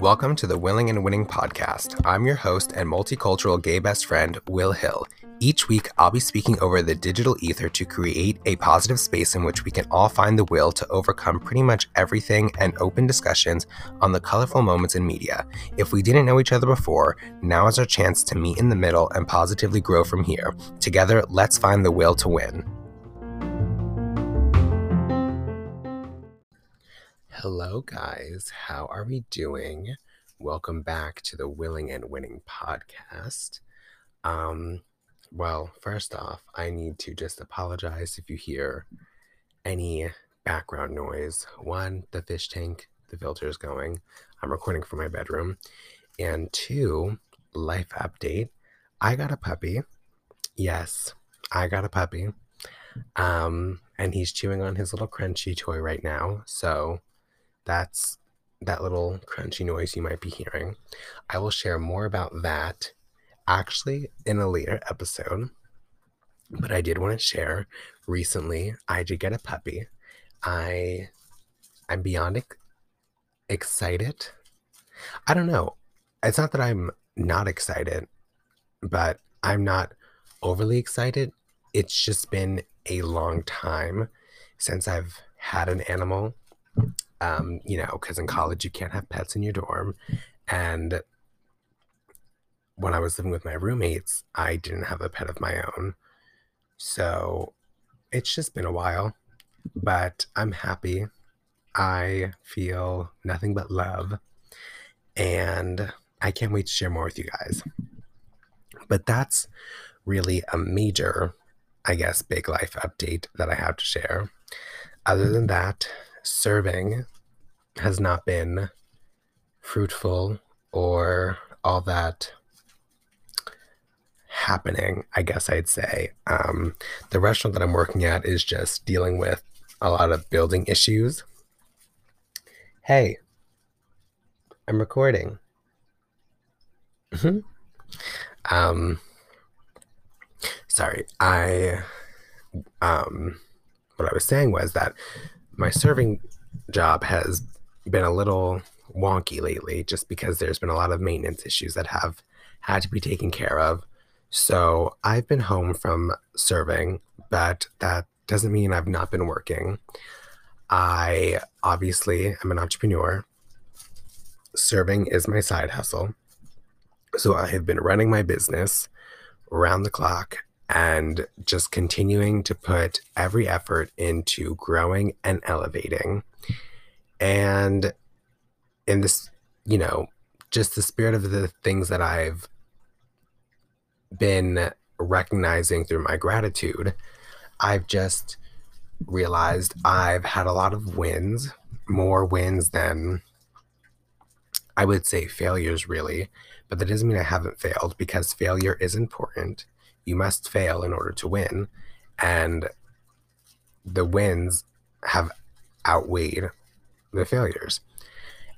Welcome to the Willing and Winning podcast. I'm your host and multicultural gay best friend, Will Hill. Each week, I'll be speaking over the digital ether to create a positive space in which we can all find the will to overcome pretty much everything and open discussions on the colorful moments in media. If we didn't know each other before, now is our chance to meet in the middle and positively grow from here. Together, let's find the will to win. Hello, guys. How are we doing? Welcome back to the Willing and Winning podcast. Um, well, first off, I need to just apologize if you hear any background noise. One, the fish tank, the filter is going. I'm recording from my bedroom. And two, life update. I got a puppy. Yes, I got a puppy. Um, and he's chewing on his little crunchy toy right now. So that's that little crunchy noise you might be hearing. I will share more about that actually in a later episode. But I did want to share recently I did get a puppy. I I'm beyond excited. I don't know. It's not that I'm not excited, but I'm not overly excited. It's just been a long time since I've had an animal um, you know, because in college you can't have pets in your dorm. And when I was living with my roommates, I didn't have a pet of my own. So it's just been a while, but I'm happy. I feel nothing but love. And I can't wait to share more with you guys. But that's really a major, I guess, big life update that I have to share. Other than that, serving has not been fruitful or all that happening, I guess I'd say. Um, the restaurant that I'm working at is just dealing with a lot of building issues. Hey, I'm recording. Mm-hmm. Um, sorry, I, um, what I was saying was that my serving job has been a little wonky lately just because there's been a lot of maintenance issues that have had to be taken care of. So I've been home from serving, but that doesn't mean I've not been working. I obviously am an entrepreneur. Serving is my side hustle. So I have been running my business around the clock and just continuing to put every effort into growing and elevating. And in this, you know, just the spirit of the things that I've been recognizing through my gratitude, I've just realized I've had a lot of wins, more wins than I would say failures, really. But that doesn't mean I haven't failed because failure is important you must fail in order to win. And the wins have outweighed the failures.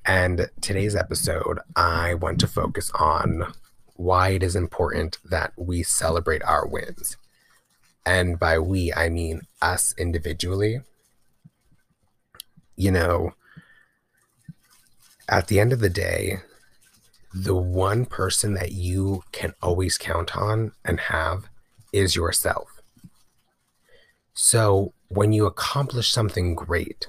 And today's episode, I want to focus on why it is important that we celebrate our wins. And by we, I mean us individually. You know, at the end of the day, the one person that you can always count on and have is yourself. So when you accomplish something great,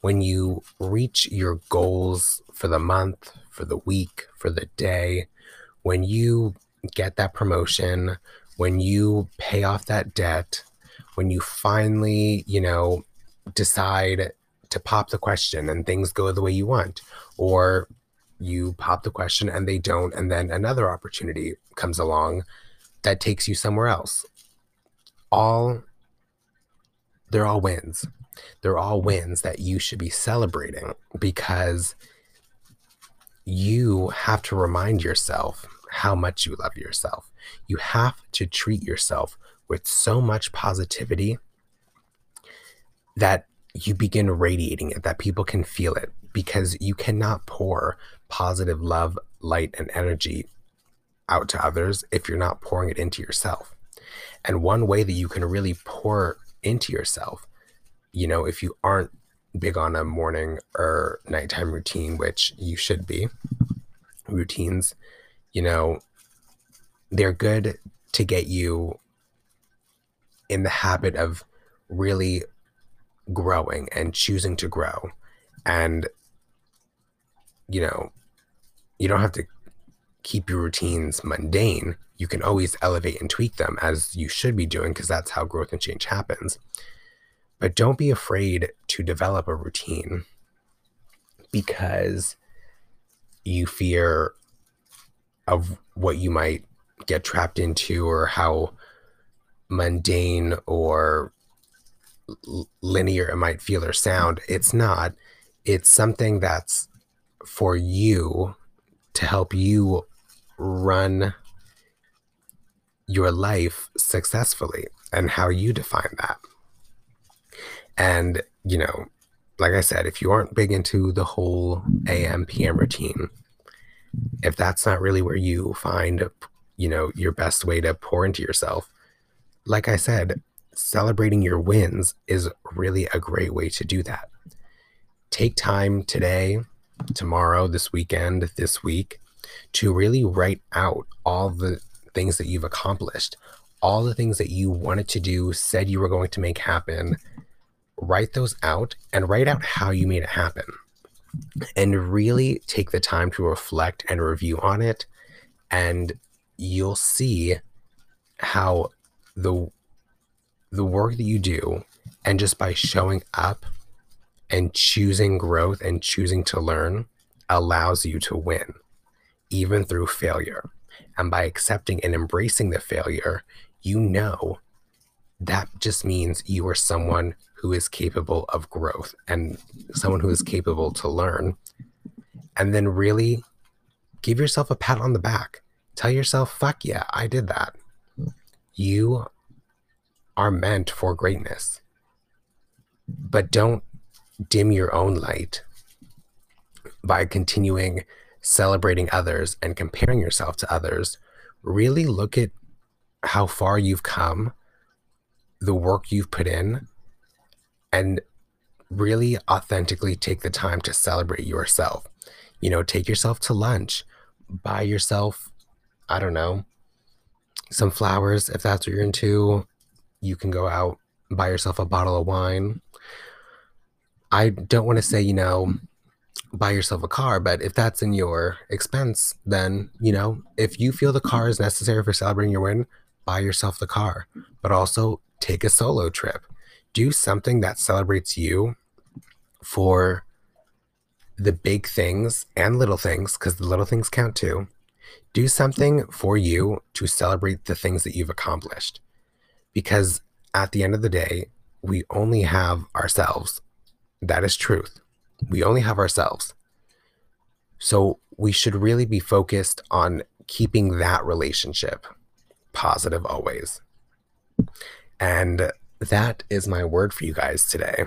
when you reach your goals for the month, for the week, for the day, when you get that promotion, when you pay off that debt, when you finally, you know, decide to pop the question and things go the way you want, or you pop the question and they don't and then another opportunity comes along that takes you somewhere else. All they're all wins. They're all wins that you should be celebrating because you have to remind yourself how much you love yourself. You have to treat yourself with so much positivity that you begin radiating it that people can feel it because you cannot pour positive love, light, and energy out to others if you're not pouring it into yourself. And one way that you can really pour into yourself you know, if you aren't big on a morning or nighttime routine, which you should be, routines, you know, they're good to get you in the habit of really growing and choosing to grow. And, you know, you don't have to keep your routines mundane. You can always elevate and tweak them as you should be doing because that's how growth and change happens. But don't be afraid to develop a routine because you fear of what you might get trapped into or how mundane or linear it might feel or sound. It's not. It's something that's for you to help you run your life successfully and how you define that. And, you know, like I said, if you aren't big into the whole AM PM routine, if that's not really where you find, you know, your best way to pour into yourself, like I said, celebrating your wins is really a great way to do that. Take time today, tomorrow, this weekend, this week to really write out all the things that you've accomplished, all the things that you wanted to do, said you were going to make happen. Write those out and write out how you made it happen. And really take the time to reflect and review on it. And you'll see how the the work that you do and just by showing up and choosing growth and choosing to learn allows you to win even through failure. And by accepting and embracing the failure, you know that just means you are someone who is capable of growth and someone who is capable to learn. And then really give yourself a pat on the back. Tell yourself, fuck yeah, I did that. You are meant for greatness. But don't dim your own light by continuing celebrating others and comparing yourself to others, really look at how far you've come, the work you've put in, and really authentically take the time to celebrate yourself. You know, take yourself to lunch, buy yourself, I don't know, some flowers if that's what you're into. You can go out, buy yourself a bottle of wine. I don't want to say, you know, buy yourself a car, but if that's in your expense, then, you know, if you feel the car is necessary for celebrating your win, buy yourself the car. But also take a solo trip. Do something that celebrates you for the big things and little things, because the little things count too. Do something for you to celebrate the things that you've accomplished. Because at the end of the day, we only have ourselves. That is truth we only have ourselves. So we should really be focused on keeping that relationship positive always. And that is my word for you guys today.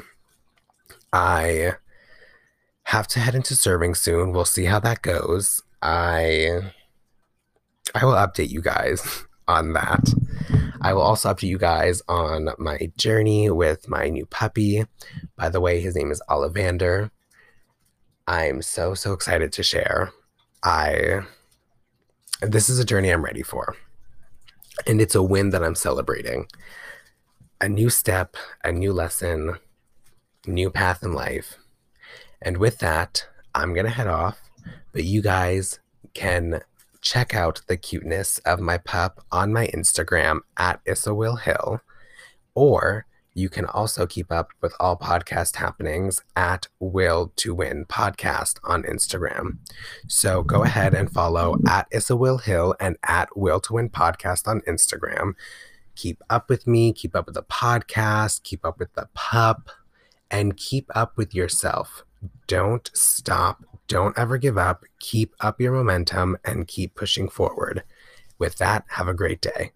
I have to head into serving soon. We'll see how that goes. I I will update you guys on that. I will also update you guys on my journey with my new puppy. By the way, his name is Ollivander. I'm so, so excited to share. I, this is a journey I'm ready for. And it's a win that I'm celebrating. A new step, a new lesson, new path in life. And with that, I'm going to head off. But you guys can check out the cuteness of my pup on my Instagram at Issa Will Hill, or you can also keep up with all podcast happenings at Will to Win Podcast on Instagram. So go ahead and follow at Issa Will Hill and at Will to Win Podcast on Instagram. Keep up with me, keep up with the podcast, keep up with the pup, and keep up with yourself. Don't stop. Don't ever give up. Keep up your momentum and keep pushing forward. With that, have a great day.